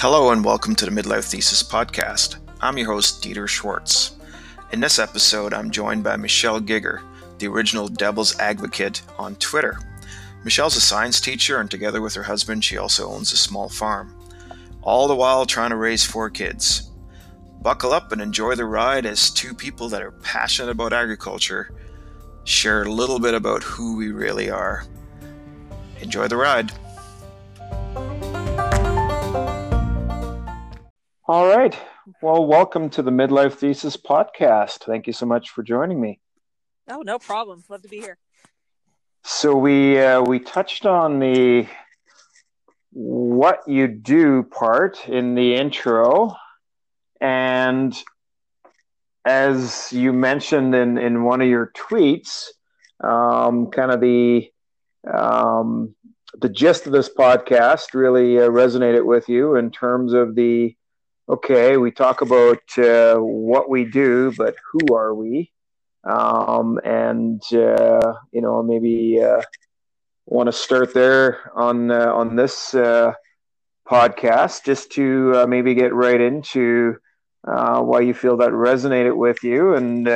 Hello and welcome to the Midlife Thesis podcast. I'm your host, Dieter Schwartz. In this episode, I'm joined by Michelle Giger, the original Devil's Advocate on Twitter. Michelle's a science teacher, and together with her husband, she also owns a small farm. All the while trying to raise four kids. Buckle up and enjoy the ride as two people that are passionate about agriculture share a little bit about who we really are. Enjoy the ride. All right. Well, welcome to the Midlife Thesis podcast. Thank you so much for joining me. Oh, no problem. Love to be here. So we uh, we touched on the what you do part in the intro, and as you mentioned in in one of your tweets, um, kind of the um, the gist of this podcast really uh, resonated with you in terms of the okay, we talk about uh, what we do, but who are we? Um, and uh, you know, maybe uh, want to start there on uh, on this uh, podcast, just to uh, maybe get right into why you feel that resonated with you, and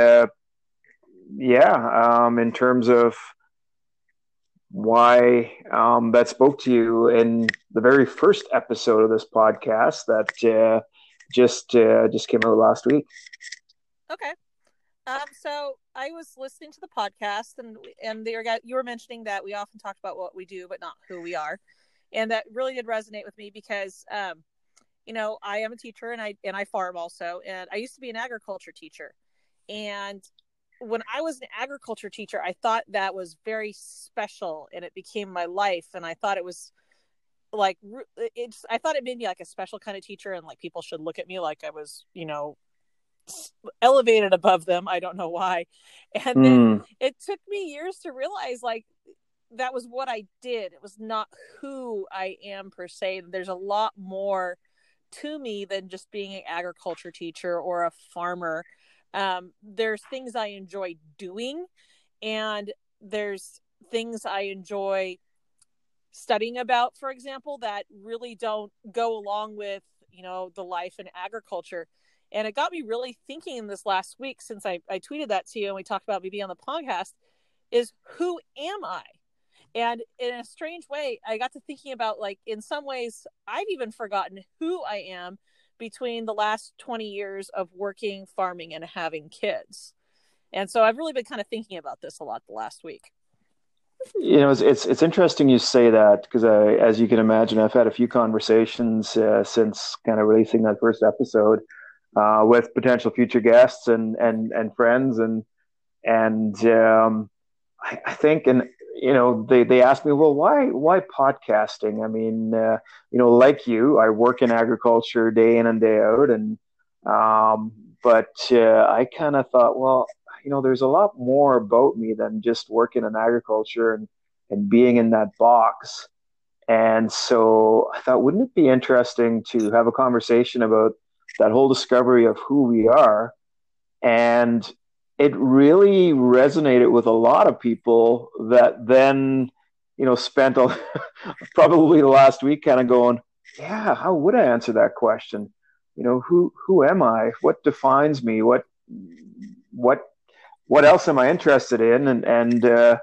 yeah, um, in terms of why um, that spoke to you in the very first episode of this podcast that just uh, just came out last week. Okay. Um, so I was listening to the podcast, and and they were, you were mentioning that we often talk about what we do, but not who we are, and that really did resonate with me because, um, you know, I am a teacher and I and I farm also, and I used to be an agriculture teacher, and when I was an agriculture teacher, I thought that was very special, and it became my life, and I thought it was like it's i thought it made me like a special kind of teacher and like people should look at me like i was you know elevated above them. I don't know why. And mm. then it took me years to realize like that was what i did. It was not who i am per se. There's a lot more to me than just being an agriculture teacher or a farmer. Um, there's things i enjoy doing and there's things i enjoy studying about, for example, that really don't go along with, you know, the life in agriculture. And it got me really thinking in this last week since I, I tweeted that to you and we talked about maybe on the podcast is who am I? And in a strange way, I got to thinking about like in some ways I've even forgotten who I am between the last 20 years of working, farming, and having kids. And so I've really been kind of thinking about this a lot the last week you know, it's it's, it's interesting you say that because as you can imagine, I've had a few conversations uh, since kind of releasing that first episode uh, with potential future guests and and and friends and and um, I, I, think and you know they they asked me, well, why why podcasting? I mean, uh, you know, like you, I work in agriculture day in and day out, and um, but uh, I kind of thought, well, you know, there's a lot more about me than just working in agriculture and, and being in that box. And so I thought, wouldn't it be interesting to have a conversation about that whole discovery of who we are? And it really resonated with a lot of people that then, you know, spent a, probably the last week kind of going, yeah, how would I answer that question? You know, who who am I? What defines me? What what what else am I interested in? And and uh,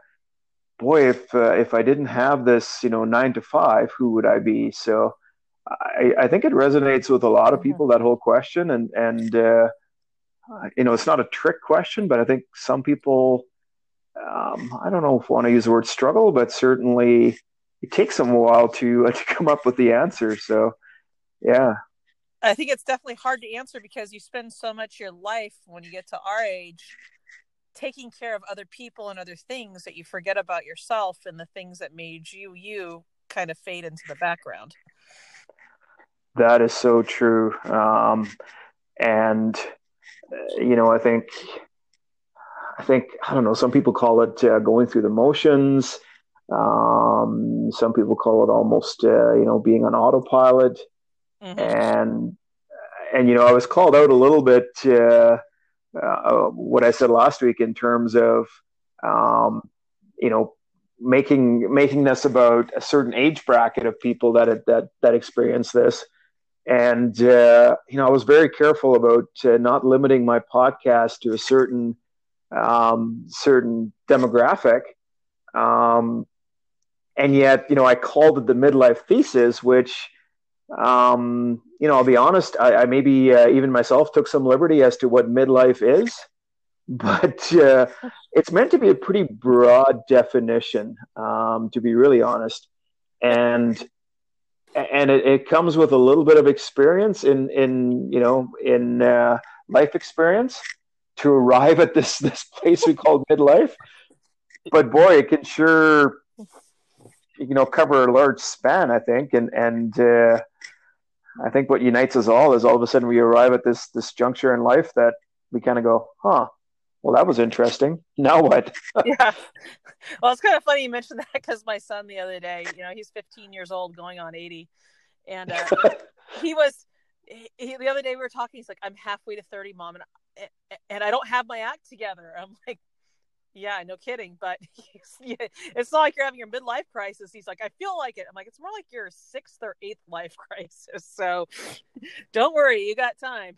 boy, if uh, if I didn't have this, you know, nine to five, who would I be? So I, I think it resonates with a lot of people that whole question, and and uh, you know, it's not a trick question, but I think some people, um, I don't know if I want to use the word struggle, but certainly it takes them a while to uh, to come up with the answer. So yeah. I think it's definitely hard to answer because you spend so much of your life when you get to our age taking care of other people and other things that you forget about yourself and the things that made you you kind of fade into the background. That is so true. Um, and uh, you know i think i think i don't know some people call it uh, going through the motions. Um, some people call it almost uh, you know being on autopilot. Mm-hmm. and and you know i was called out a little bit uh, uh, what I said last week in terms of um, you know making making this about a certain age bracket of people that that that experience this. and uh, you know, I was very careful about uh, not limiting my podcast to a certain um, certain demographic. Um, and yet, you know, I called it the midlife thesis, which, um, you know, I'll be honest, I, I maybe uh, even myself took some liberty as to what midlife is, but uh, it's meant to be a pretty broad definition, um, to be really honest, and and it, it, comes with a little bit of experience in in you know in uh, life experience to arrive at this this place we call midlife. But boy, it can sure you know cover a large span, I think, and and uh, I think what unites us all is all of a sudden we arrive at this this juncture in life that we kind of go, huh. Well, that was interesting. Now what? yeah. Well, it's kind of funny you mentioned that because my son the other day, you know, he's 15 years old, going on 80, and uh, he was. He, the other day we were talking. He's like, "I'm halfway to 30, mom, and and I don't have my act together." I'm like, yeah, no kidding. But it's not like you're having your midlife crisis. He's like, I feel like it. I'm like, it's more like your sixth or eighth life crisis. So don't worry, you got time.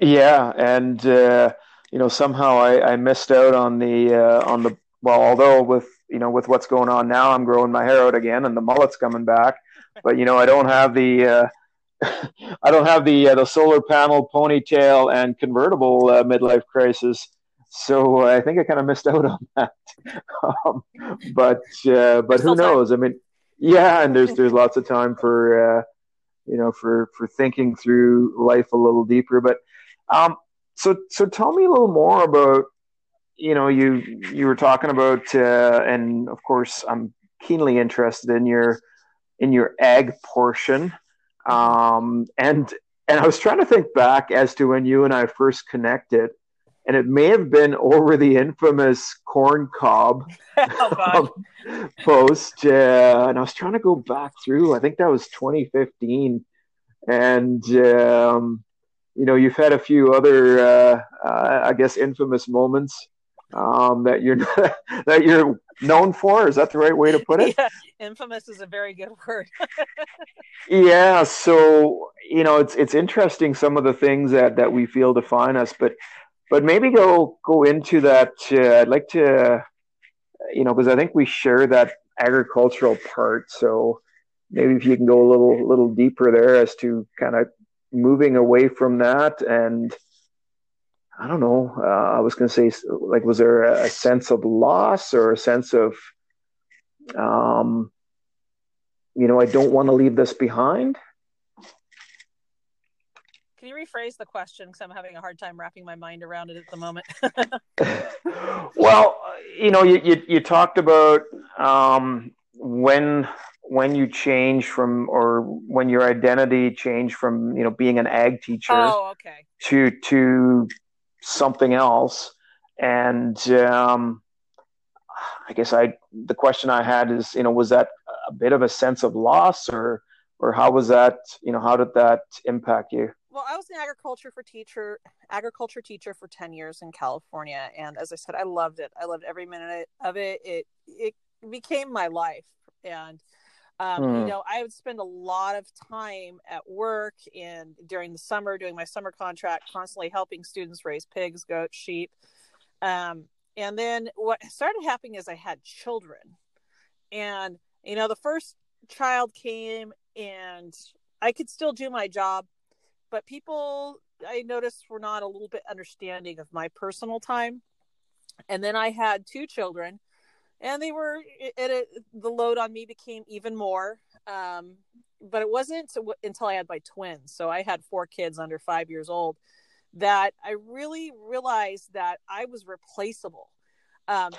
Yeah, and uh, you know somehow I, I missed out on the uh, on the well. Although with you know with what's going on now, I'm growing my hair out again, and the mullet's coming back. But you know I don't have the uh, I don't have the uh, the solar panel ponytail and convertible uh, midlife crisis so I think I kind of missed out on that. um, but uh, but who knows? Time. I mean, yeah, and there's there's lots of time for uh, you know for for thinking through life a little deeper. But um, so so tell me a little more about you know you you were talking about uh, and of course I'm keenly interested in your in your ag portion. Um, and and I was trying to think back as to when you and I first connected and it may have been over the infamous corn cob oh, um, post. Uh, and I was trying to go back through. I think that was 2015, and um, you know, you've had a few other, uh, uh, I guess, infamous moments um, that you're that you're known for. Is that the right way to put it? Yeah, infamous is a very good word. yeah, so you know, it's it's interesting some of the things that that we feel define us, but but maybe go go into that. Uh, I'd like to, you know, because I think we share that agricultural part. So maybe if you can go a little little deeper there as to kind of moving away from that and I don't know. Uh, I was going to say, like, was there a sense of loss or a sense of, um, you know, I don't want to leave this behind? Can you rephrase the question? Because I'm having a hard time wrapping my mind around it at the moment. well, you know, you, you, you talked about um, when when you change from or when your identity changed from you know being an ag teacher oh, okay. to to something else and um, i guess i the question i had is you know was that a bit of a sense of loss or or how was that you know how did that impact you well, I was an agriculture for teacher, agriculture teacher for 10 years in California. And as I said, I loved it. I loved every minute of it. It, it became my life. And, um, mm. you know, I would spend a lot of time at work and during the summer doing my summer contract, constantly helping students raise pigs, goats, sheep. Um, and then what started happening is I had children. And, you know, the first child came and I could still do my job but people I noticed were not a little bit understanding of my personal time. And then I had two children, and they were it, the load on me became even more. Um, but it wasn't until I had my twins, so I had four kids under five years old, that I really realized that I was replaceable. Um,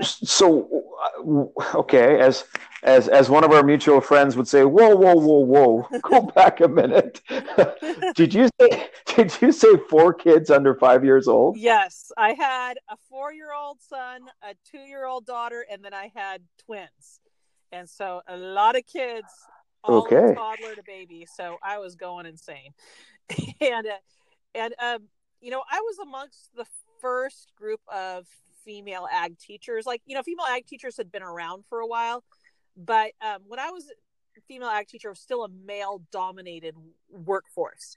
so, uh, okay, as as as one of our mutual friends would say, whoa, whoa, whoa, whoa, go back a minute. did you say did you say four kids under five years old? Yes, I had a four year old son, a two year old daughter, and then I had twins, and so a lot of kids, all okay. toddler to baby. So I was going insane, and uh, and um, you know, I was amongst the first group of female ag teachers. Like, you know, female ag teachers had been around for a while, but um, when I was female ag teacher was still a male dominated workforce.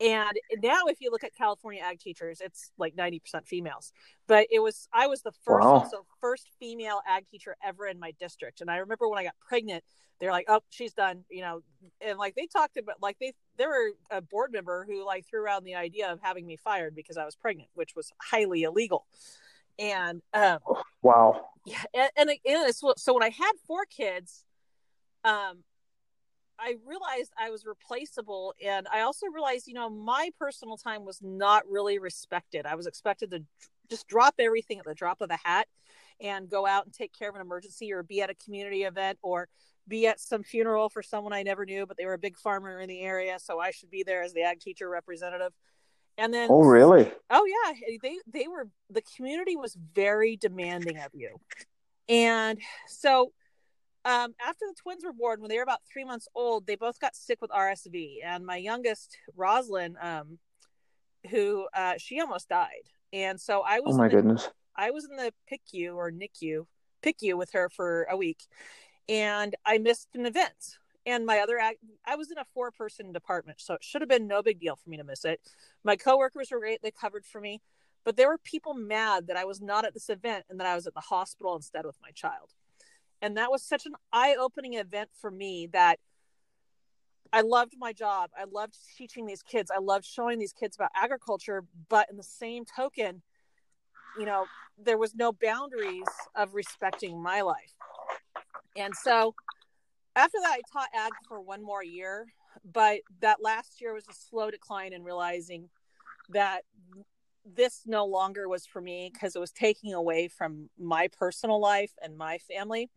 And now, if you look at California ag teachers, it's like 90% females. But it was, I was the first, wow. also first female ag teacher ever in my district. And I remember when I got pregnant, they're like, oh, she's done, you know. And like they talked about, like they, there were a board member who like threw around the idea of having me fired because I was pregnant, which was highly illegal. And, um, wow. Yeah. And, and, and so when I had four kids, um, I realized I was replaceable, and I also realized, you know, my personal time was not really respected. I was expected to just drop everything at the drop of a hat and go out and take care of an emergency or be at a community event or be at some funeral for someone I never knew, but they were a big farmer in the area, so I should be there as the ag teacher representative. And then Oh, really? Oh yeah, they they were the community was very demanding of you. And so um, after the twins were born, when they were about three months old, they both got sick with RSV. And my youngest, Roslyn, um, who uh, she almost died. And so I was. Oh my the, goodness! I was in the PICU or NICU, PICU with her for a week, and I missed an event. And my other, I was in a four-person department, so it should have been no big deal for me to miss it. My coworkers were great; they covered for me. But there were people mad that I was not at this event and that I was at the hospital instead with my child. And that was such an eye opening event for me that I loved my job. I loved teaching these kids. I loved showing these kids about agriculture. But in the same token, you know, there was no boundaries of respecting my life. And so after that, I taught ag for one more year. But that last year was a slow decline in realizing that this no longer was for me because it was taking away from my personal life and my family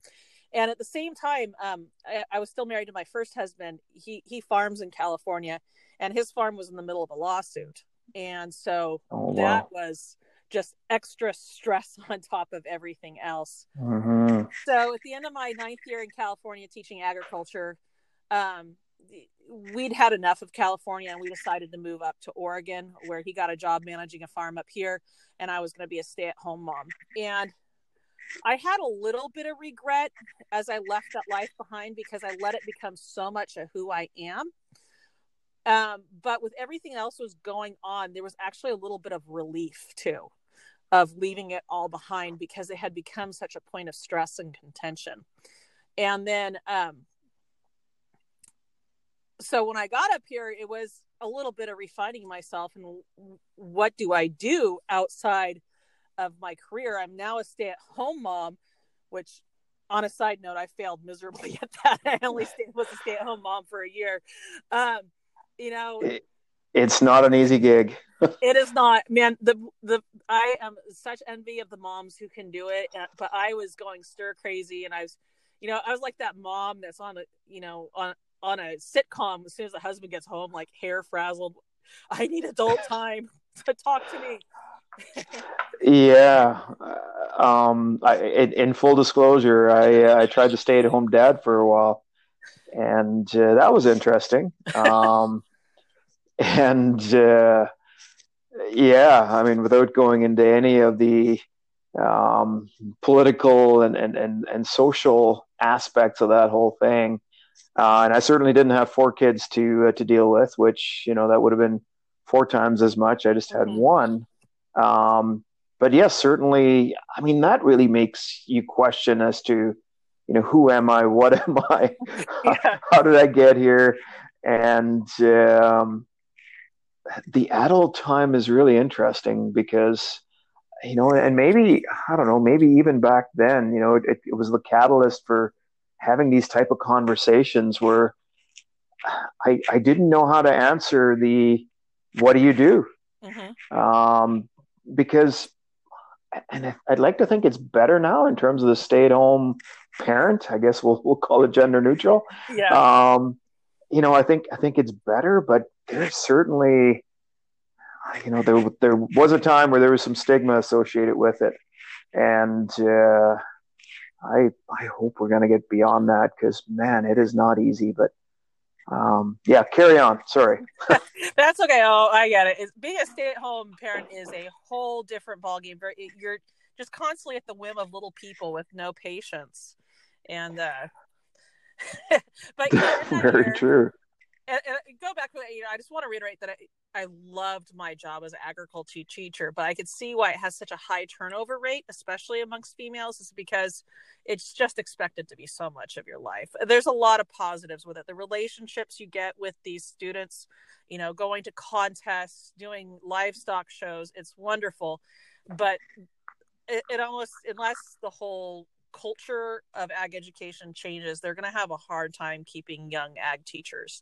and at the same time um, I, I, was still married to my first husband he he farms in california and his farm was in the middle of a lawsuit and so oh, wow. that was just extra stress on top of everything else mm-hmm. So at the end of my ninth year in california teaching agriculture um, we'd had enough of California and we decided to move up to Oregon where he got a job managing a farm up here and I was going to be a stay-at-home mom. And I had a little bit of regret as I left that life behind because I let it become so much of who I am. Um, but with everything else was going on, there was actually a little bit of relief too of leaving it all behind because it had become such a point of stress and contention. And then um, so when I got up here, it was a little bit of refining myself and what do I do outside of my career? I'm now a stay at home mom, which on a side note, I failed miserably at that. I only stayed, was a stay at home mom for a year. Um, you know, it's not an easy gig. it is not, man. The the I am such envy of the moms who can do it, but I was going stir crazy, and I was, you know, I was like that mom that's on a, you know, on on a sitcom as soon as the husband gets home, like hair frazzled. I need adult time to talk to me. yeah. Um, I, in, in, full disclosure, I, I tried to stay at home dad for a while, and uh, that was interesting. Um, and uh, yeah, I mean, without going into any of the um, political and, and, and, and social aspects of that whole thing, uh, and I certainly didn't have four kids to uh, to deal with, which you know that would have been four times as much. I just had mm-hmm. one. Um, but yes, certainly. I mean, that really makes you question as to, you know, who am I? What am I? yeah. How did I get here? And um, the adult time is really interesting because, you know, and maybe I don't know, maybe even back then, you know, it, it was the catalyst for having these type of conversations where I, I didn't know how to answer the what do you do mm-hmm. um, because and I'd like to think it's better now in terms of the stay-at-home parent. I guess we'll we'll call it gender neutral. Yeah. Um, you know, I think I think it's better, but there's certainly, you know, there there was a time where there was some stigma associated with it, and uh, I I hope we're going to get beyond that because man, it is not easy. But um, yeah, carry on. Sorry. That's okay. Oh, I get it. It's, being a stay-at-home parent is a whole different ballgame. You're just constantly at the whim of little people with no patience, and uh, but you know, very year, true. And, and, go back to you know, I just want to reiterate that I, I loved my job as an agriculture teacher, but I could see why it has such a high turnover rate, especially amongst females, is because it's just expected to be so much of your life. There's a lot of positives with it. The relationships you get with these students, you know, going to contests, doing livestock shows, it's wonderful. But it, it almost, unless the whole culture of ag education changes, they're going to have a hard time keeping young ag teachers.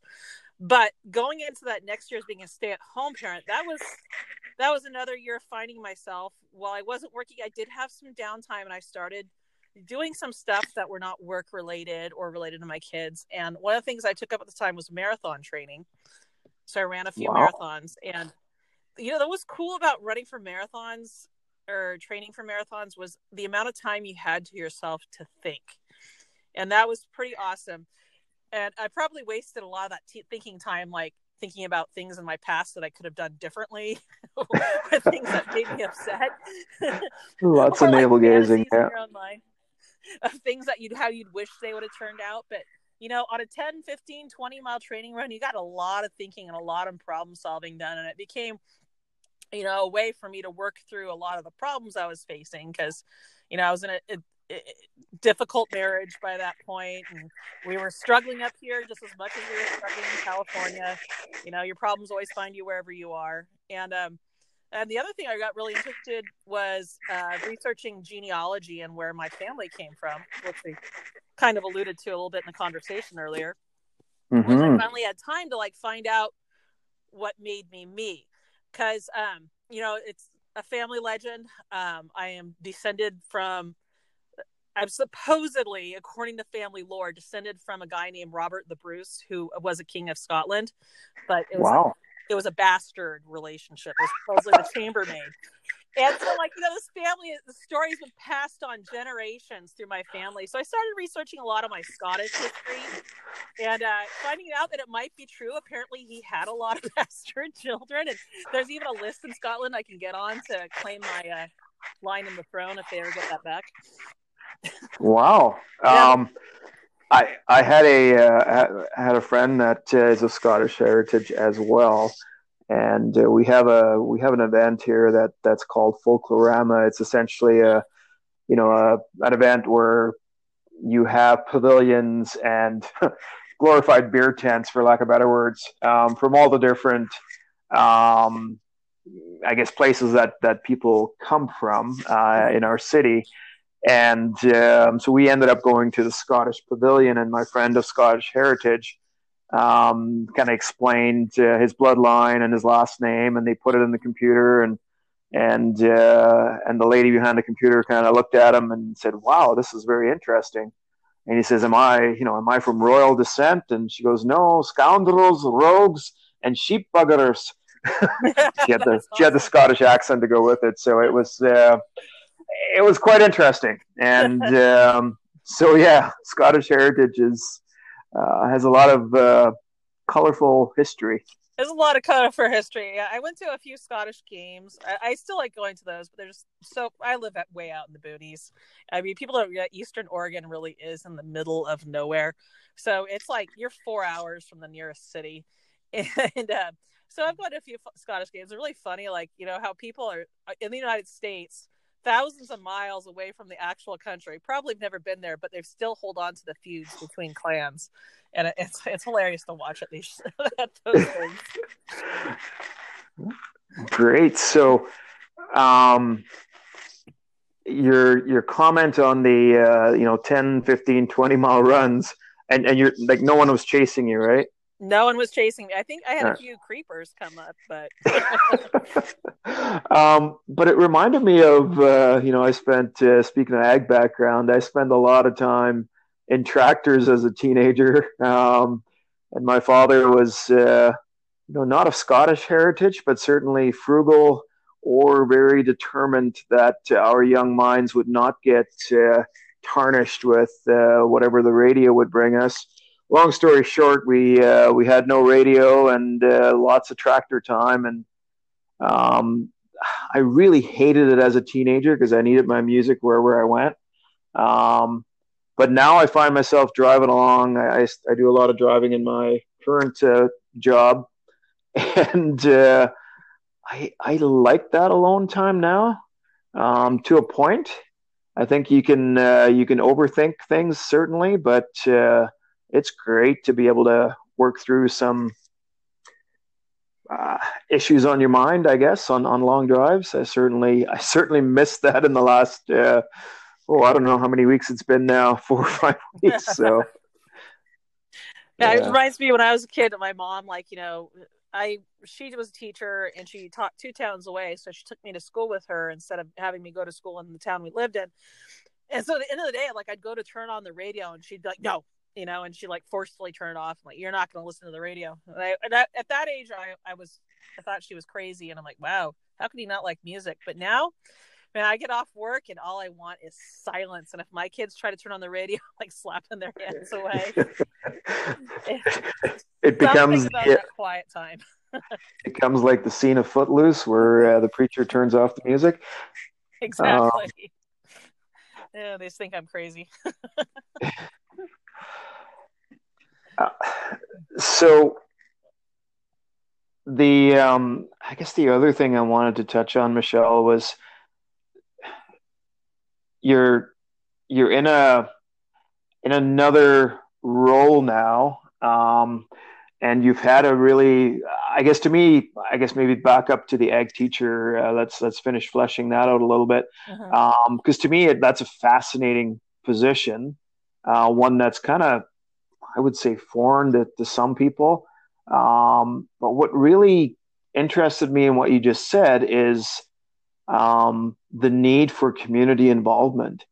But going into that next year as being a stay-at-home parent, that was that was another year of finding myself. While I wasn't working, I did have some downtime, and I started doing some stuff that were not work related or related to my kids. And one of the things I took up at the time was marathon training. So I ran a few wow. marathons, and you know that was cool about running for marathons or training for marathons was the amount of time you had to yourself to think. And that was pretty awesome. And I probably wasted a lot of that t- thinking time, like thinking about things in my past that I could have done differently, or things that made me upset. Lots of navel gazing. Yeah. Of things that you'd how you'd wish they would have turned out. But you know, on a 10, 15, 20 mile training run, you got a lot of thinking and a lot of problem solving done. And it became you know, a way for me to work through a lot of the problems I was facing because, you know, I was in a, a, a, difficult marriage by that point, and we were struggling up here just as much as we were struggling in California. You know, your problems always find you wherever you are, and um, and the other thing I got really interested was uh, researching genealogy and where my family came from, which we kind of alluded to a little bit in the conversation earlier. Mm-hmm. I finally had time to like find out what made me me because um, you know it's a family legend. Um, I am descended from. I'm supposedly, according to family lore, descended from a guy named Robert the Bruce, who was a king of Scotland, but it was wow. it was a bastard relationship. It was supposedly the chambermaid. And so, like, you know, this family, the story's been passed on generations through my family. So I started researching a lot of my Scottish history and uh, finding out that it might be true. Apparently, he had a lot of bastard children. And there's even a list in Scotland I can get on to claim my uh, line in the throne if they ever get that back. Wow. yeah. Um, I I had a uh, had a friend that uh, is of Scottish heritage as well, and uh, we have a we have an event here that that's called Folklorama. It's essentially a you know a, an event where you have pavilions and glorified beer tents, for lack of better words, um, from all the different um, I guess places that that people come from uh, in our city. And um, so we ended up going to the Scottish Pavilion, and my friend of Scottish heritage um, kind of explained uh, his bloodline and his last name, and they put it in the computer, and and uh, and the lady behind the computer kind of looked at him and said, "Wow, this is very interesting." And he says, "Am I, you know, am I from royal descent?" And she goes, "No, scoundrels, rogues, and sheep buggerers." she had the she had the Scottish accent to go with it, so it was uh, it was quite interesting. And um, so, yeah, Scottish heritage is uh, has a lot of uh, colorful history. There's a lot of colorful history. I went to a few Scottish games. I, I still like going to those, but there's so I live at way out in the boonies. I mean, people don't. Eastern Oregon really is in the middle of nowhere, so it's like you're four hours from the nearest city, and uh, so I've gone to a few Scottish games. It's really funny, like you know how people are uh, in the United States thousands of miles away from the actual country. Probably never been there, but they still hold on to the feuds between clans, and it's it's hilarious to watch at these at those things. Great. So, um, your your comment on the uh, you know 10, 15, 20 mile runs, and and you're like no one was chasing you, right? No one was chasing me. I think I had a few creepers come up, but um, but it reminded me of uh, you know I spent uh, speaking of ag background, I spent a lot of time in tractors as a teenager, um, and my father was uh, you know not of Scottish heritage, but certainly frugal or very determined that our young minds would not get uh, tarnished with uh, whatever the radio would bring us long story short, we uh, we had no radio and uh, lots of tractor time, and um, I really hated it as a teenager because I needed my music wherever I went. Um, but now I find myself driving along. I, I, I do a lot of driving in my current uh, job, and uh, I I like that alone time now um, to a point. I think you can uh, you can overthink things certainly, but uh, it's great to be able to work through some uh, issues on your mind. I guess on, on long drives. I certainly I certainly missed that in the last uh, oh I don't know how many weeks it's been now four or five weeks. So yeah, yeah, it reminds me when I was a kid. My mom like you know I she was a teacher and she taught two towns away, so she took me to school with her instead of having me go to school in the town we lived in. And so at the end of the day, like I'd go to turn on the radio and she'd be like, "No," you know, and she like forcefully turned it off. I'm like, "You're not going to listen to the radio." And, I, and I, at that age, I I was I thought she was crazy, and I'm like, "Wow, how could he not like music?" But now man, I get off work and all I want is silence. And if my kids try to turn on the radio, I'm like slapping their hands away. it, it becomes yeah, quiet time. it becomes like the scene of Footloose where uh, the preacher turns off the music. Exactly. Um, yeah, they think I'm crazy. Uh, so the um, I guess the other thing I wanted to touch on, Michelle, was you're you're in a in another role now um, and you've had a really i guess to me i guess maybe back up to the ag teacher uh, let's let's finish fleshing that out a little bit because uh-huh. um, to me it, that's a fascinating position uh, one that's kind of i would say foreign to, to some people um, but what really interested me in what you just said is um, the need for community involvement.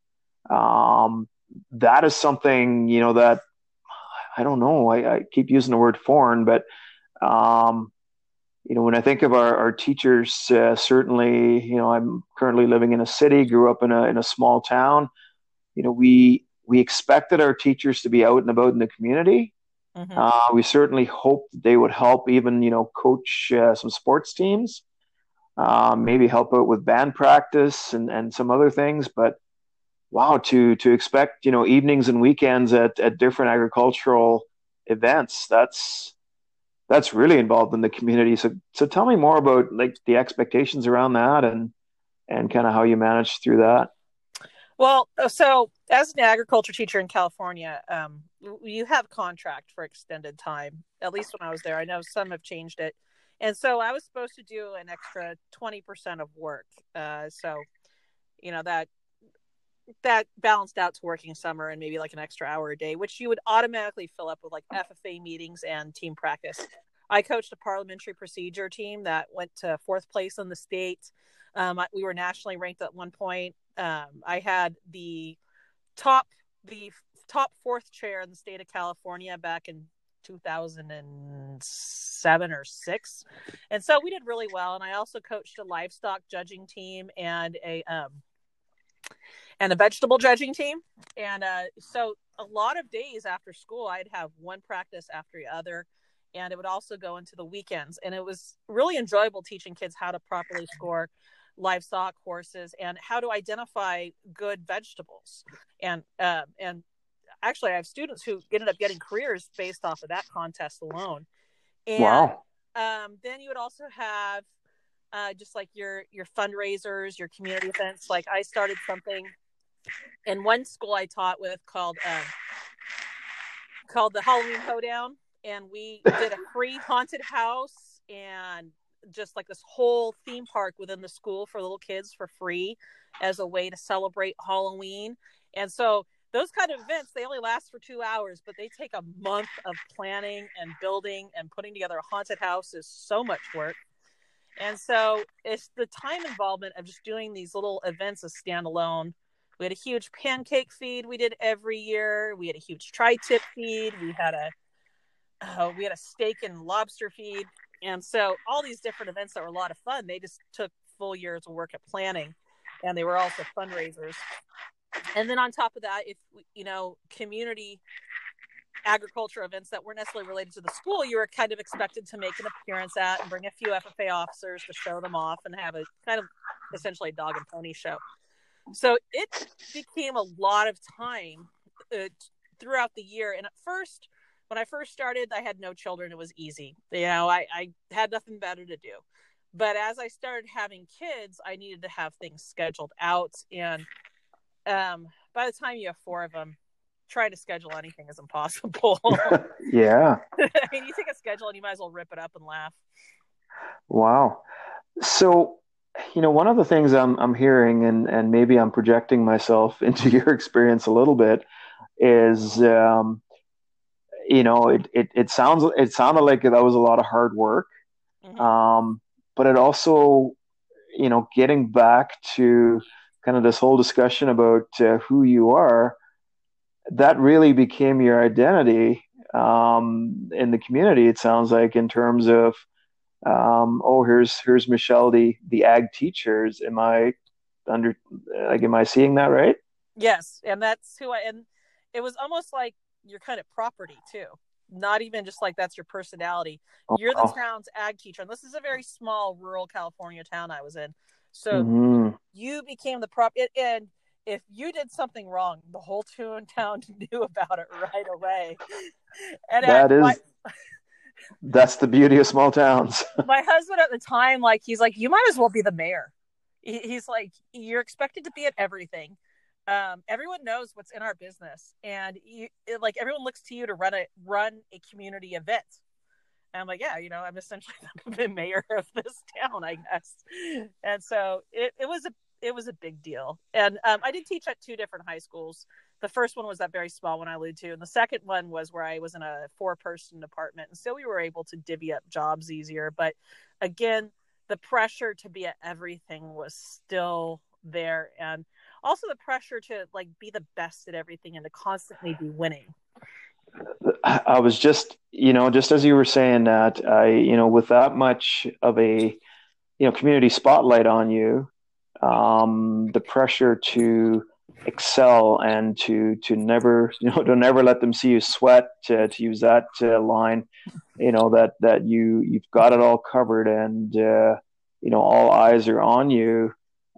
Um, that is something you know that I don't know. I, I keep using the word foreign, but um, you know, when I think of our, our teachers, uh, certainly, you know, I'm currently living in a city, grew up in a in a small town. You know, we we expected our teachers to be out and about in the community. Mm-hmm. Uh, we certainly hoped they would help, even you know, coach uh, some sports teams um, maybe help out with band practice and, and some other things. But wow, to to expect you know evenings and weekends at, at different agricultural events, that's that's really involved in the community. So so tell me more about like the expectations around that and and kind of how you manage through that. Well, uh, so as an agriculture teacher in California, um, you have contract for extended time. At least when I was there, I know some have changed it and so I was supposed to do an extra 20% of work. Uh, so, you know, that that balanced out to working summer and maybe like an extra hour a day, which you would automatically fill up with like FFA meetings and team practice. I coached a parliamentary procedure team that went to fourth place in the state. Um, we were nationally ranked at one point. Um, I had the top the top fourth chair in the state of California back in 2007 or 6 and so we did really well. And i also coached a livestock judging team and a um and a vegetable judging team. And uh so a lot of days after school i'd have one practice after the other. And it would also go into the weekends. And it was really enjoyable teaching kids how to properly score livestock horses and how to identify good vegetables and uh, and actually I have students who ended up getting careers based off of that contest alone. And, wow. Um, then you would also have uh, just like your your fundraisers, your community events. Like I started something in one school I taught with called um, called the Halloween Hoedown, and we did a free haunted house and just like this whole theme park within the school for little kids for free as a way to celebrate Halloween. And so those kind of events they only last for two hours but they take a month of planning and building and putting together a haunted house is so much work. And so it's the time involvement of just doing these little events as standalone. We had a huge pancake feed we did every year. We had a huge tri-tip feed. We had a uh, we had a steak and lobster feed and so all these different events that were a lot of fun they just took full years of work at planning and they were also fundraisers and then on top of that if you know community agriculture events that weren't necessarily related to the school you were kind of expected to make an appearance at and bring a few ffa officers to show them off and have a kind of essentially a dog and pony show so it became a lot of time uh, throughout the year. And at first, when I first started, I had no children. It was easy. You know, I, I had nothing better to do. But as I started having kids, I needed to have things scheduled out. And um, by the time you have four of them, trying to schedule anything is impossible. yeah. I mean, you take a schedule and you might as well rip it up and laugh. Wow. So, you know, one of the things I'm I'm hearing, and and maybe I'm projecting myself into your experience a little bit, is, um, you know, it, it it sounds it sounded like that was a lot of hard work, mm-hmm. um, but it also, you know, getting back to kind of this whole discussion about uh, who you are, that really became your identity um, in the community. It sounds like in terms of um, oh, here's here's Michelle, the the ag teachers. Am I under like am I seeing that right? Yes, and that's who I and it was almost like your kind of property too. Not even just like that's your personality. Oh, You're the town's ag teacher, and this is a very small rural California town I was in. So mm-hmm. you became the prop, and if you did something wrong, the whole town knew about it right away. And that is. My, that's the beauty of small towns. my husband at the time, like, he's like, you might as well be the mayor. He's like, you're expected to be at everything. Um, everyone knows what's in our business, and you, it, like everyone looks to you to run a run a community event. And I'm like, yeah, you know, I'm essentially the mayor of this town, I guess. And so it, it was a it was a big deal. And um, I did teach at two different high schools. The first one was that very small one I alluded to, and the second one was where I was in a four person department, and so we were able to divvy up jobs easier. But again, the pressure to be at everything was still there, and also the pressure to like be the best at everything and to constantly be winning. I was just, you know, just as you were saying that, I, you know, with that much of a, you know, community spotlight on you, um, the pressure to excel and to to never you know to never let them see you sweat to, to use that uh, line you know that that you you've got it all covered and uh, you know all eyes are on you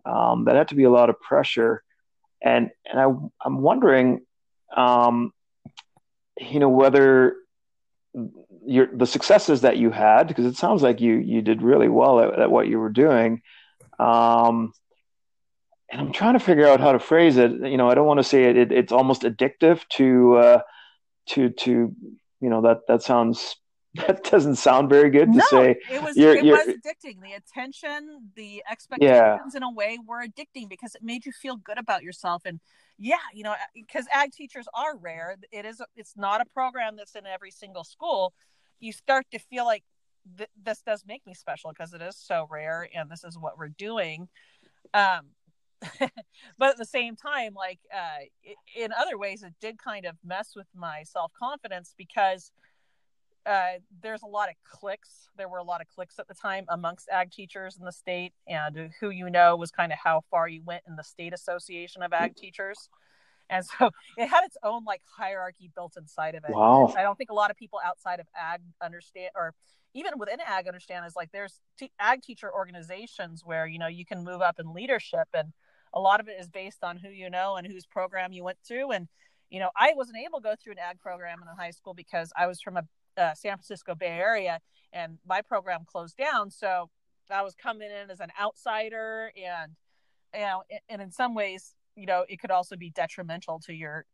um, that had to be a lot of pressure and and I I'm wondering um, you know whether your the successes that you had because it sounds like you you did really well at, at what you were doing um, and I'm trying to figure out how to phrase it. You know, I don't want to say it, it it's almost addictive to uh, to to you know that that sounds that doesn't sound very good to no, say. It was you're, it you're, was addicting. The attention, the expectations yeah. in a way were addicting because it made you feel good about yourself. And yeah, you know, because ag teachers are rare. It is it's not a program that's in every single school. You start to feel like th- this does make me special because it is so rare and this is what we're doing. Um, but at the same time, like uh, in other ways, it did kind of mess with my self confidence because uh, there's a lot of cliques. There were a lot of cliques at the time amongst ag teachers in the state, and who you know was kind of how far you went in the state association of ag teachers. And so it had its own like hierarchy built inside of it. Wow. I don't think a lot of people outside of ag understand, or even within ag understand, is like there's t- ag teacher organizations where you know you can move up in leadership and a lot of it is based on who you know and whose program you went through. And, you know, I wasn't able to go through an ag program in a high school because I was from a uh, San Francisco Bay Area and my program closed down. So I was coming in as an outsider and, you know, and in some ways, you know, it could also be detrimental to your,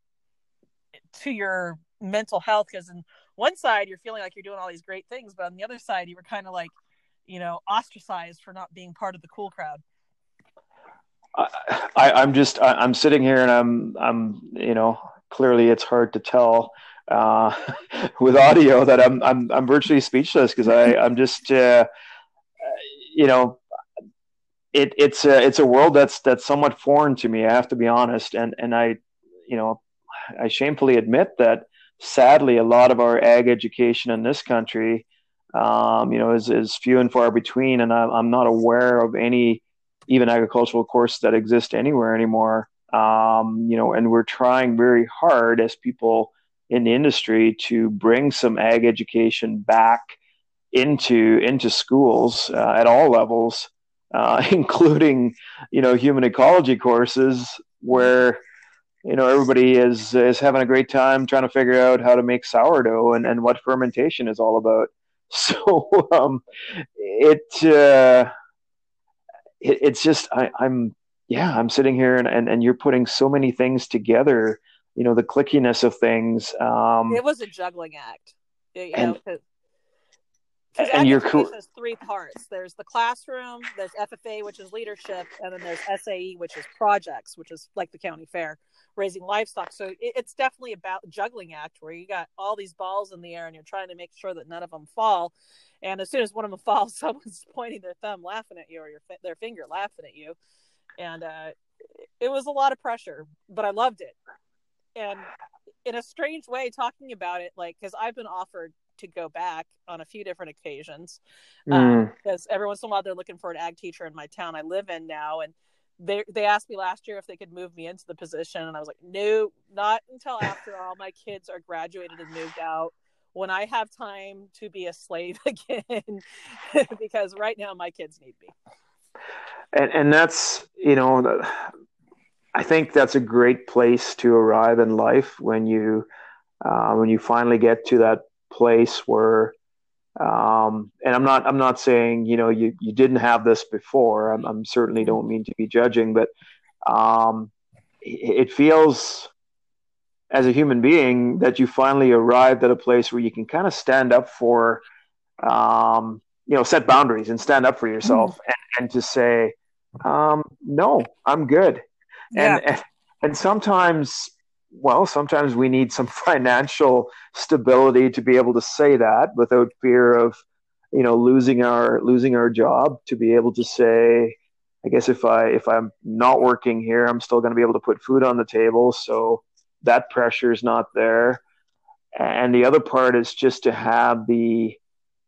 to your mental health because in one side you're feeling like you're doing all these great things but on the other side you were kind of like you know ostracized for not being part of the cool crowd I, am just I, am sitting here and I'm I'm you know clearly it's hard to tell uh, with audio that I'm I'm I'm virtually speechless because I I'm just uh, you know it it's a it's a world that's that's somewhat foreign to me I have to be honest and and I you know I shamefully admit that sadly a lot of our ag education in this country um, you know is is few and far between and I, I'm not aware of any even agricultural course that exist anywhere anymore. Um, you know, and we're trying very hard as people in the industry to bring some ag education back into into schools uh, at all levels, uh, including you know human ecology courses where you know everybody is is having a great time trying to figure out how to make sourdough and, and what fermentation is all about. So um, it, uh, it it's just I, I'm yeah i'm sitting here and, and and you're putting so many things together you know the clickiness of things um, it was a juggling act you and, know, because and you're cool. three parts. There's the classroom, there's FFA, which is leadership, and then there's SAE, which is projects, which is like the county fair, raising livestock. So it, it's definitely about juggling act where you got all these balls in the air and you're trying to make sure that none of them fall. And as soon as one of them falls, someone's pointing their thumb, laughing at you, or your their finger laughing at you. And uh, it was a lot of pressure, but I loved it. And in a strange way, talking about it, like because I've been offered to go back on a few different occasions because um, mm. every once in a while they're looking for an ag teacher in my town I live in now, and they they asked me last year if they could move me into the position, and I was like, no, not until after all my kids are graduated and moved out. When I have time to be a slave again, because right now my kids need me. And and that's you know, I think that's a great place to arrive in life when you uh, when you finally get to that place where um, and I'm not I'm not saying you know you you didn't have this before. I'm, I'm certainly don't mean to be judging, but um, it, it feels as a human being that you finally arrived at a place where you can kind of stand up for um, you know set boundaries and stand up for yourself mm. and, and to say um, no, I'm good. Yeah. And, and and sometimes well, sometimes we need some financial stability to be able to say that without fear of, you know, losing our losing our job. To be able to say, I guess if I if I'm not working here, I'm still going to be able to put food on the table. So that pressure is not there. And the other part is just to have the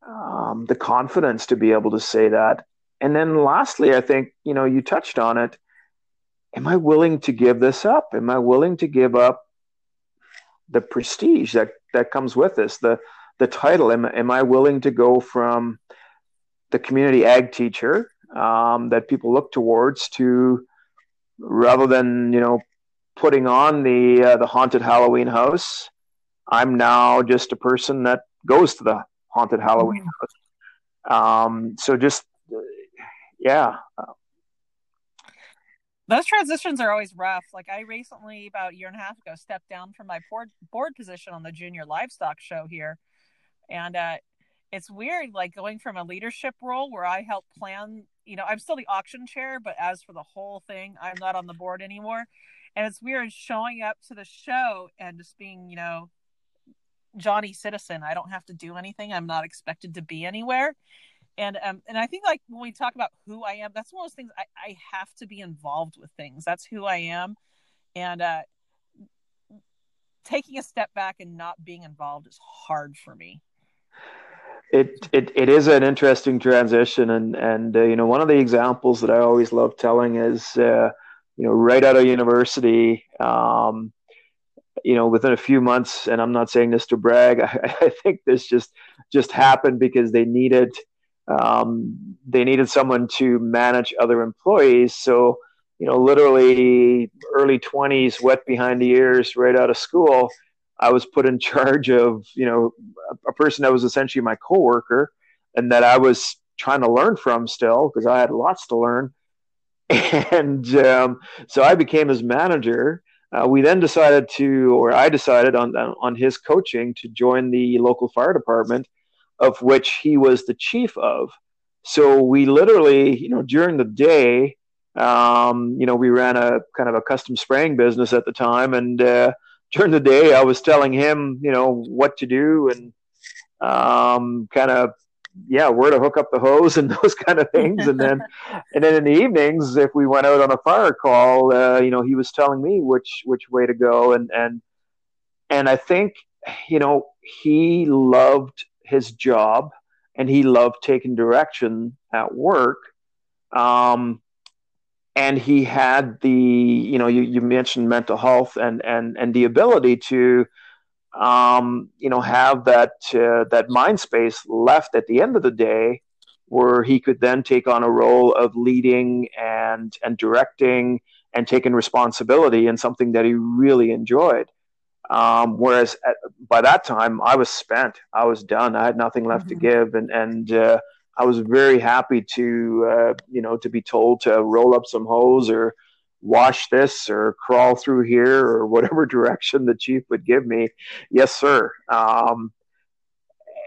um, the confidence to be able to say that. And then lastly, I think you know you touched on it am I willing to give this up? Am I willing to give up the prestige that, that comes with this, the, the title? Am, am I willing to go from the community ag teacher um, that people look towards to rather than, you know, putting on the, uh, the haunted Halloween house, I'm now just a person that goes to the haunted Halloween mm-hmm. house. Um, so just, yeah, those transitions are always rough. Like I recently, about a year and a half ago, stepped down from my board board position on the junior livestock show here, and uh, it's weird. Like going from a leadership role where I help plan. You know, I'm still the auction chair, but as for the whole thing, I'm not on the board anymore. And it's weird showing up to the show and just being, you know, Johnny Citizen. I don't have to do anything. I'm not expected to be anywhere and um and i think like when we talk about who i am that's one of those things i, I have to be involved with things. That's who i am. And uh taking a step back and not being involved is hard for me. It it, it is an interesting transition. And and uh, you know one of the examples that i always love telling is uh you know right out of university um you know within a few months and i'm not saying this to brag i, I think this just just happened because they needed um, they needed someone to manage other employees. So, you know, literally early 20s, wet behind the ears, right out of school, I was put in charge of, you know, a person that was essentially my coworker and that I was trying to learn from still because I had lots to learn. And um, so I became his manager. Uh, we then decided to, or I decided on on his coaching to join the local fire department of which he was the chief of. So we literally, you know, during the day, um, you know, we ran a kind of a custom spraying business at the time, and uh, during the day, I was telling him, you know, what to do and um, kind of, yeah, where to hook up the hose and those kind of things. and then, and then in the evenings, if we went out on a fire call, uh, you know, he was telling me which which way to go, and and and I think, you know, he loved his job and he loved taking direction at work. Um, and he had the, you know, you, you mentioned mental health and, and, and the ability to, um, you know, have that, uh, that mind space left at the end of the day where he could then take on a role of leading and, and directing and taking responsibility in something that he really enjoyed. Um, whereas at, by that time, I was spent. I was done. I had nothing left mm-hmm. to give, and and uh, I was very happy to uh, you know to be told to roll up some hose or wash this or crawl through here or whatever direction the chief would give me. Yes, sir. Um,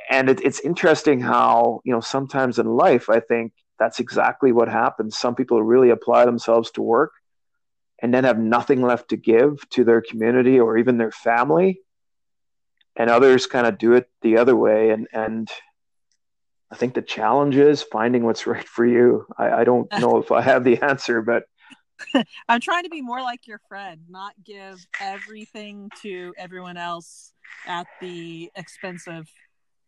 and it, it's interesting how you know sometimes in life, I think that's exactly what happens. Some people really apply themselves to work and then have nothing left to give to their community or even their family. And others kind of do it the other way. And, and I think the challenge is finding what's right for you. I, I don't know if I have the answer, but I'm trying to be more like your friend, not give everything to everyone else at the expense of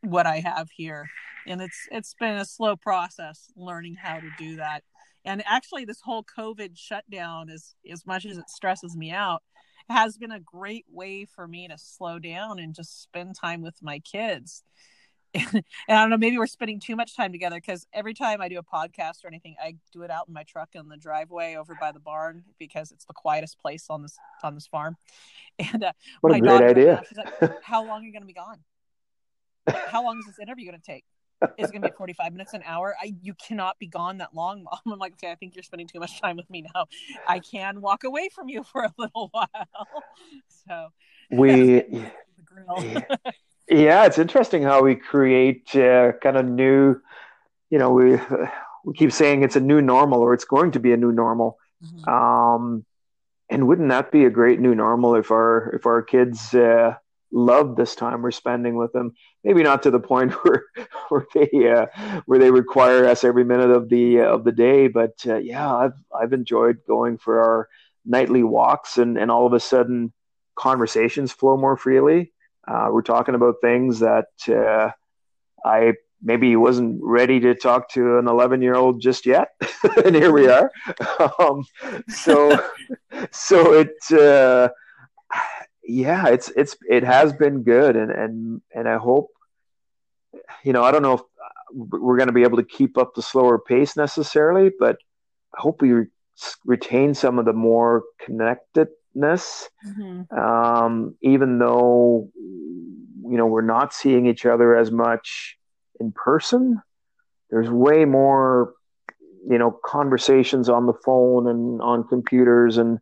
what I have here. And it's it's been a slow process learning how to do that and actually this whole covid shutdown is as much as it stresses me out has been a great way for me to slow down and just spend time with my kids and I don't know, maybe we're spending too much time together because every time I do a podcast or anything, I do it out in my truck in the driveway over by the barn because it's the quietest place on this on this farm. And uh, what a great idea! like, "How long are you going to be gone? How long is this interview going to take?" Is going to be 45 minutes an hour. I you cannot be gone that long mom. I'm like okay i think you're spending too much time with me now. I can walk away from you for a little while. So we yeah it's interesting how we create uh, kind of new you know we we keep saying it's a new normal or it's going to be a new normal. Mm-hmm. um and wouldn't that be a great new normal if our if our kids uh, love this time we're spending with them. Maybe not to the point where where they uh, where they require us every minute of the uh, of the day, but uh, yeah, I've I've enjoyed going for our nightly walks, and and all of a sudden conversations flow more freely. Uh, we're talking about things that uh, I maybe wasn't ready to talk to an 11 year old just yet and here we are um, so so it uh, yeah, it's it's it has been good, and and and I hope, you know, I don't know if we're going to be able to keep up the slower pace necessarily, but I hope we re- retain some of the more connectedness, mm-hmm. um, even though you know we're not seeing each other as much in person. There's way more, you know, conversations on the phone and on computers and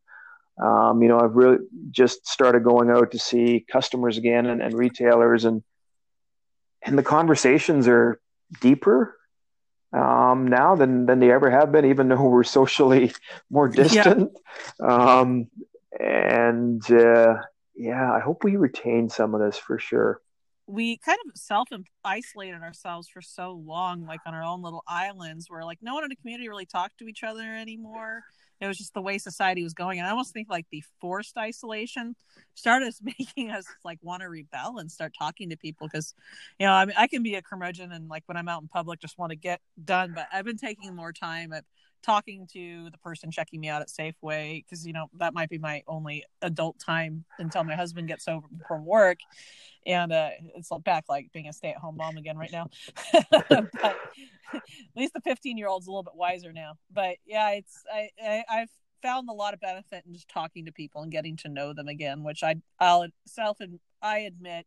um, you know, I've really just started going out to see customers again and, and retailers, and and the conversations are deeper um, now than than they ever have been, even though we're socially more distant. Yeah. Um, and uh, yeah, I hope we retain some of this for sure. We kind of self isolated ourselves for so long, like on our own little islands, where like no one in the community really talked to each other anymore it was just the way society was going and i almost think like the forced isolation started making us like want to rebel and start talking to people because you know I, mean, I can be a curmudgeon and like when i'm out in public just want to get done but i've been taking more time at talking to the person checking me out at Safeway because you know that might be my only adult time until my husband gets home from work, and uh, it's back like being a stay-at-home mom again right now. but at least the 15-year-old's a little bit wiser now. But yeah, it's I, I I've found a lot of benefit in just talking to people and getting to know them again, which I I'll self and I admit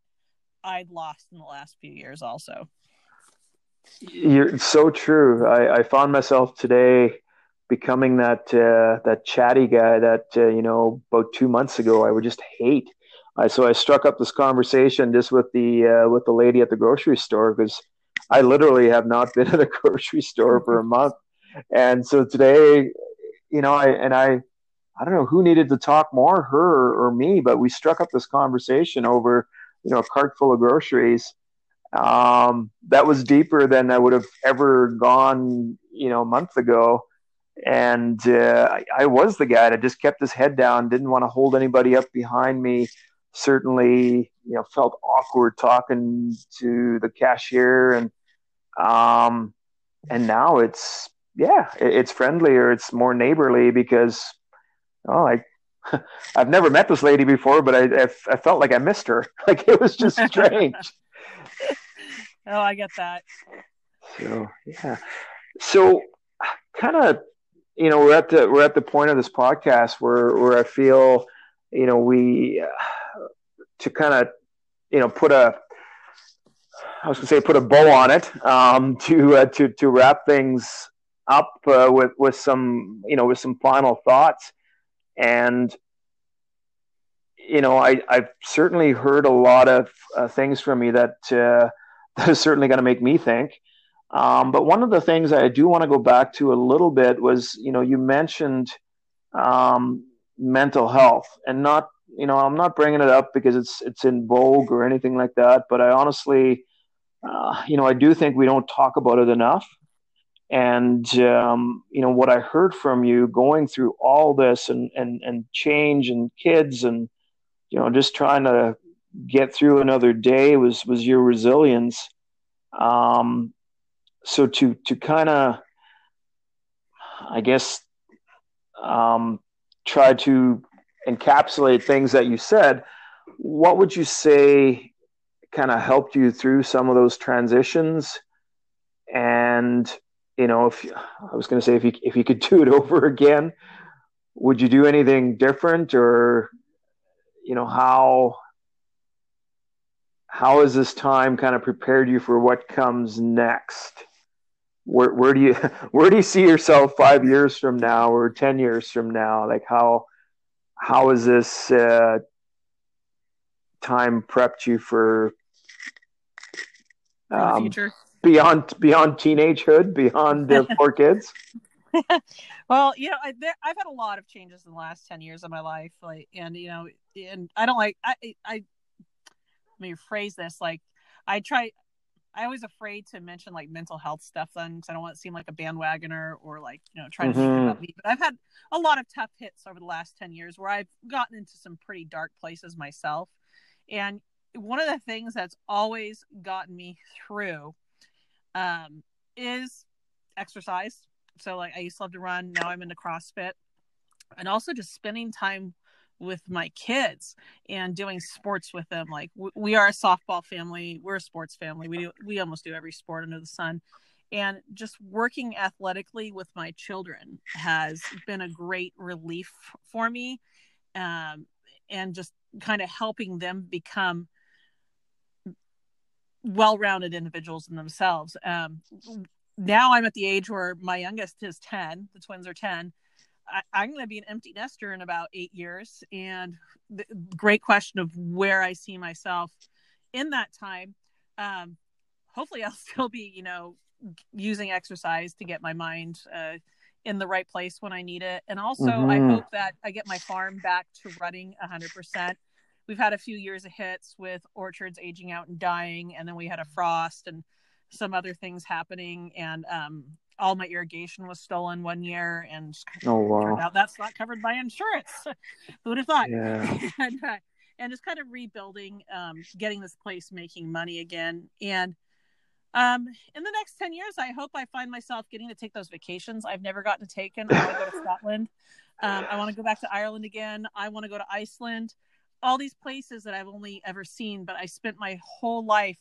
I'd lost in the last few years also. You're so true. I, I found myself today becoming that uh, that chatty guy that uh, you know about two months ago I would just hate. I, so I struck up this conversation just with the uh, with the lady at the grocery store because I literally have not been at a grocery store for a month, and so today, you know, I and I I don't know who needed to talk more, her or, me, but we struck up this conversation over you know a cart full of groceries um, that was deeper than I would have ever gone, you know, a month ago. And uh, I, I, was the guy that just kept his head down, didn't want to hold anybody up behind me. Certainly, you know, felt awkward talking to the cashier, and um, and now it's yeah, it, it's friendlier, it's more neighborly because oh, I I've never met this lady before, but I, I, I felt like I missed her. Like it was just strange. Oh, I get that. So yeah. So kind of you know, we're at the we're at the point of this podcast where where I feel, you know, we uh, to kind of, you know, put a I was to say put a bow on it um, to uh, to to wrap things up uh, with with some you know with some final thoughts, and you know I I've certainly heard a lot of uh, things from you that uh, that is certainly going to make me think. Um, but one of the things I do want to go back to a little bit was, you know, you mentioned um, mental health, and not, you know, I'm not bringing it up because it's it's in vogue or anything like that. But I honestly, uh, you know, I do think we don't talk about it enough. And um, you know what I heard from you going through all this and and and change and kids and you know just trying to get through another day was was your resilience. Um, so to to kind of i guess um, try to encapsulate things that you said what would you say kind of helped you through some of those transitions? And you know if i was going to say if you if you could do it over again would you do anything different or you know how how has this time kind of prepared you for what comes next where where do you where do you see yourself five years from now or ten years from now? Like how how is this uh, time prepped you for um, future beyond beyond teenagehood, beyond the four kids? well, you know, I, have had a lot of changes in the last ten years of my life, like, and you know, and I don't like I I let me rephrase this like I try I was afraid to mention like mental health stuff then because I don't want to seem like a bandwagoner or like you know trying mm-hmm. to think about me. But I've had a lot of tough hits over the last ten years where I've gotten into some pretty dark places myself, and one of the things that's always gotten me through um, is exercise. So like I used to love to run. Now I'm into CrossFit, and also just spending time with my kids and doing sports with them. Like we are a softball family, we're a sports family. We do, we almost do every sport under the sun. And just working athletically with my children has been a great relief for me. Um, and just kind of helping them become well-rounded individuals in themselves. Um, now I'm at the age where my youngest is 10, the twins are 10 I, am going to be an empty nester in about eight years. And the great question of where I see myself in that time. Um, hopefully, I'll still be, you know, using exercise to get my mind uh, in the right place when I need it. And also, mm-hmm. I hope that I get my farm back to running 100%. We've had a few years of hits with orchards aging out and dying, and then we had a frost and some other things happening. And um, all my irrigation was stolen one year, and oh wow, that's not covered by insurance. Who would have thought? Yeah. and, uh, and just kind of rebuilding, um, getting this place making money again, and um, in the next 10 years, I hope I find myself getting to take those vacations I've never gotten to take. I want to go to Scotland. Um, I want to go back to Ireland again. I want to go to Iceland. All these places that I've only ever seen, but I spent my whole life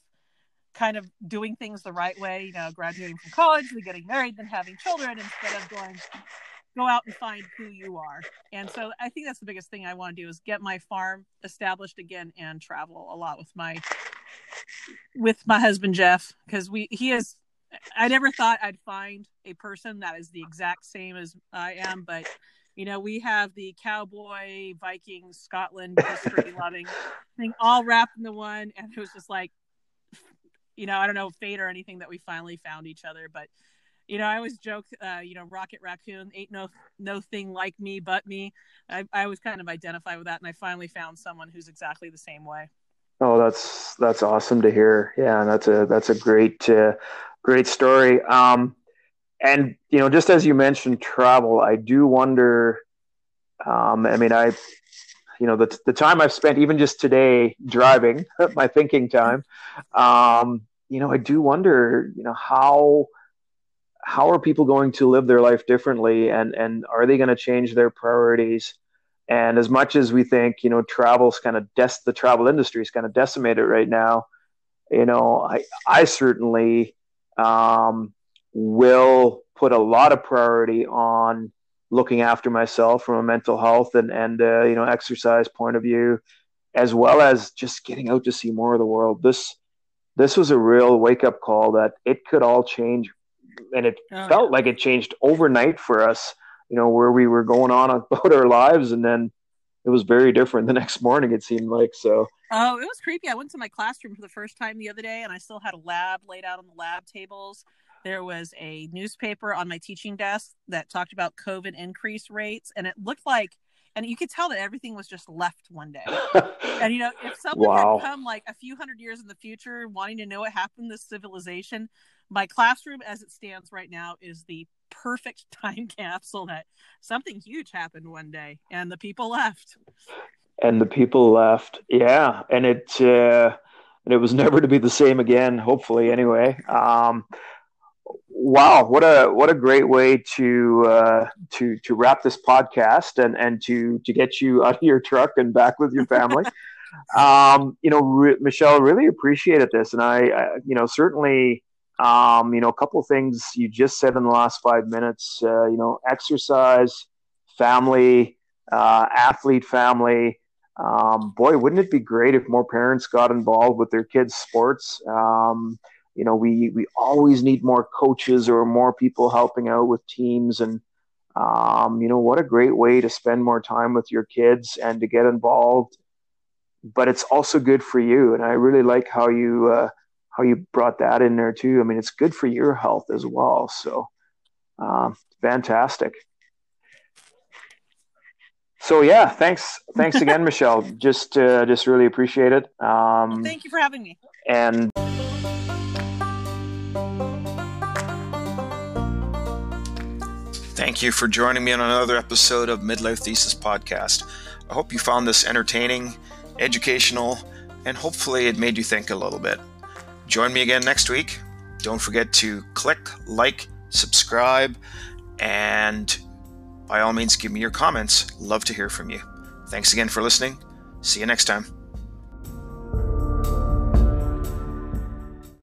kind of doing things the right way, you know, graduating from college, then getting married, then having children instead of going go out and find who you are. And so I think that's the biggest thing I want to do is get my farm established again and travel a lot with my with my husband Jeff because we he is I never thought I'd find a person that is the exact same as I am, but you know, we have the cowboy, Viking, Scotland history loving thing all wrapped into one. And it was just like, you know, I don't know fate or anything that we finally found each other, but you know, I always joke, uh, you know, Rocket Raccoon ain't no no thing like me but me. I, I always kind of identify with that, and I finally found someone who's exactly the same way. Oh, that's that's awesome to hear. Yeah, that's a that's a great uh, great story. Um, and you know, just as you mentioned travel, I do wonder. Um, I mean, I you know the the time I've spent even just today driving, my thinking time. Um, you know, I do wonder, you know, how how are people going to live their life differently, and and are they going to change their priorities? And as much as we think, you know, travel's kind of des- the travel industry is kind of decimated right now, you know, I I certainly um, will put a lot of priority on looking after myself from a mental health and and uh, you know exercise point of view, as well as just getting out to see more of the world. This this was a real wake up call that it could all change, and it oh, felt yeah. like it changed overnight for us. You know where we were going on about our lives, and then it was very different the next morning. It seemed like so. Oh, it was creepy. I went to my classroom for the first time the other day, and I still had a lab laid out on the lab tables. There was a newspaper on my teaching desk that talked about COVID increase rates, and it looked like, and you could tell that everything was just left one day. and you know, if someone wow. had come like a few hundred years in the future, wanting to know what happened to civilization, my classroom as it stands right now is the perfect time capsule that something huge happened one day and the people left and the people left yeah and it uh and it was never to be the same again hopefully anyway um wow what a what a great way to uh to to wrap this podcast and and to to get you out of your truck and back with your family um you know re- michelle really appreciated this and I, I you know certainly um, you know, a couple things you just said in the last five minutes. Uh, you know, exercise, family, uh, athlete family. Um, boy, wouldn't it be great if more parents got involved with their kids' sports? Um, you know, we we always need more coaches or more people helping out with teams, and um, you know, what a great way to spend more time with your kids and to get involved. But it's also good for you, and I really like how you. Uh, how you brought that in there too. I mean, it's good for your health as well. So, um, fantastic. So yeah, thanks, thanks again, Michelle. Just, uh, just really appreciate it. Um, well, thank you for having me. And. Thank you for joining me on another episode of Midlife Thesis Podcast. I hope you found this entertaining, educational, and hopefully it made you think a little bit. Join me again next week. Don't forget to click, like, subscribe, and by all means, give me your comments. Love to hear from you. Thanks again for listening. See you next time.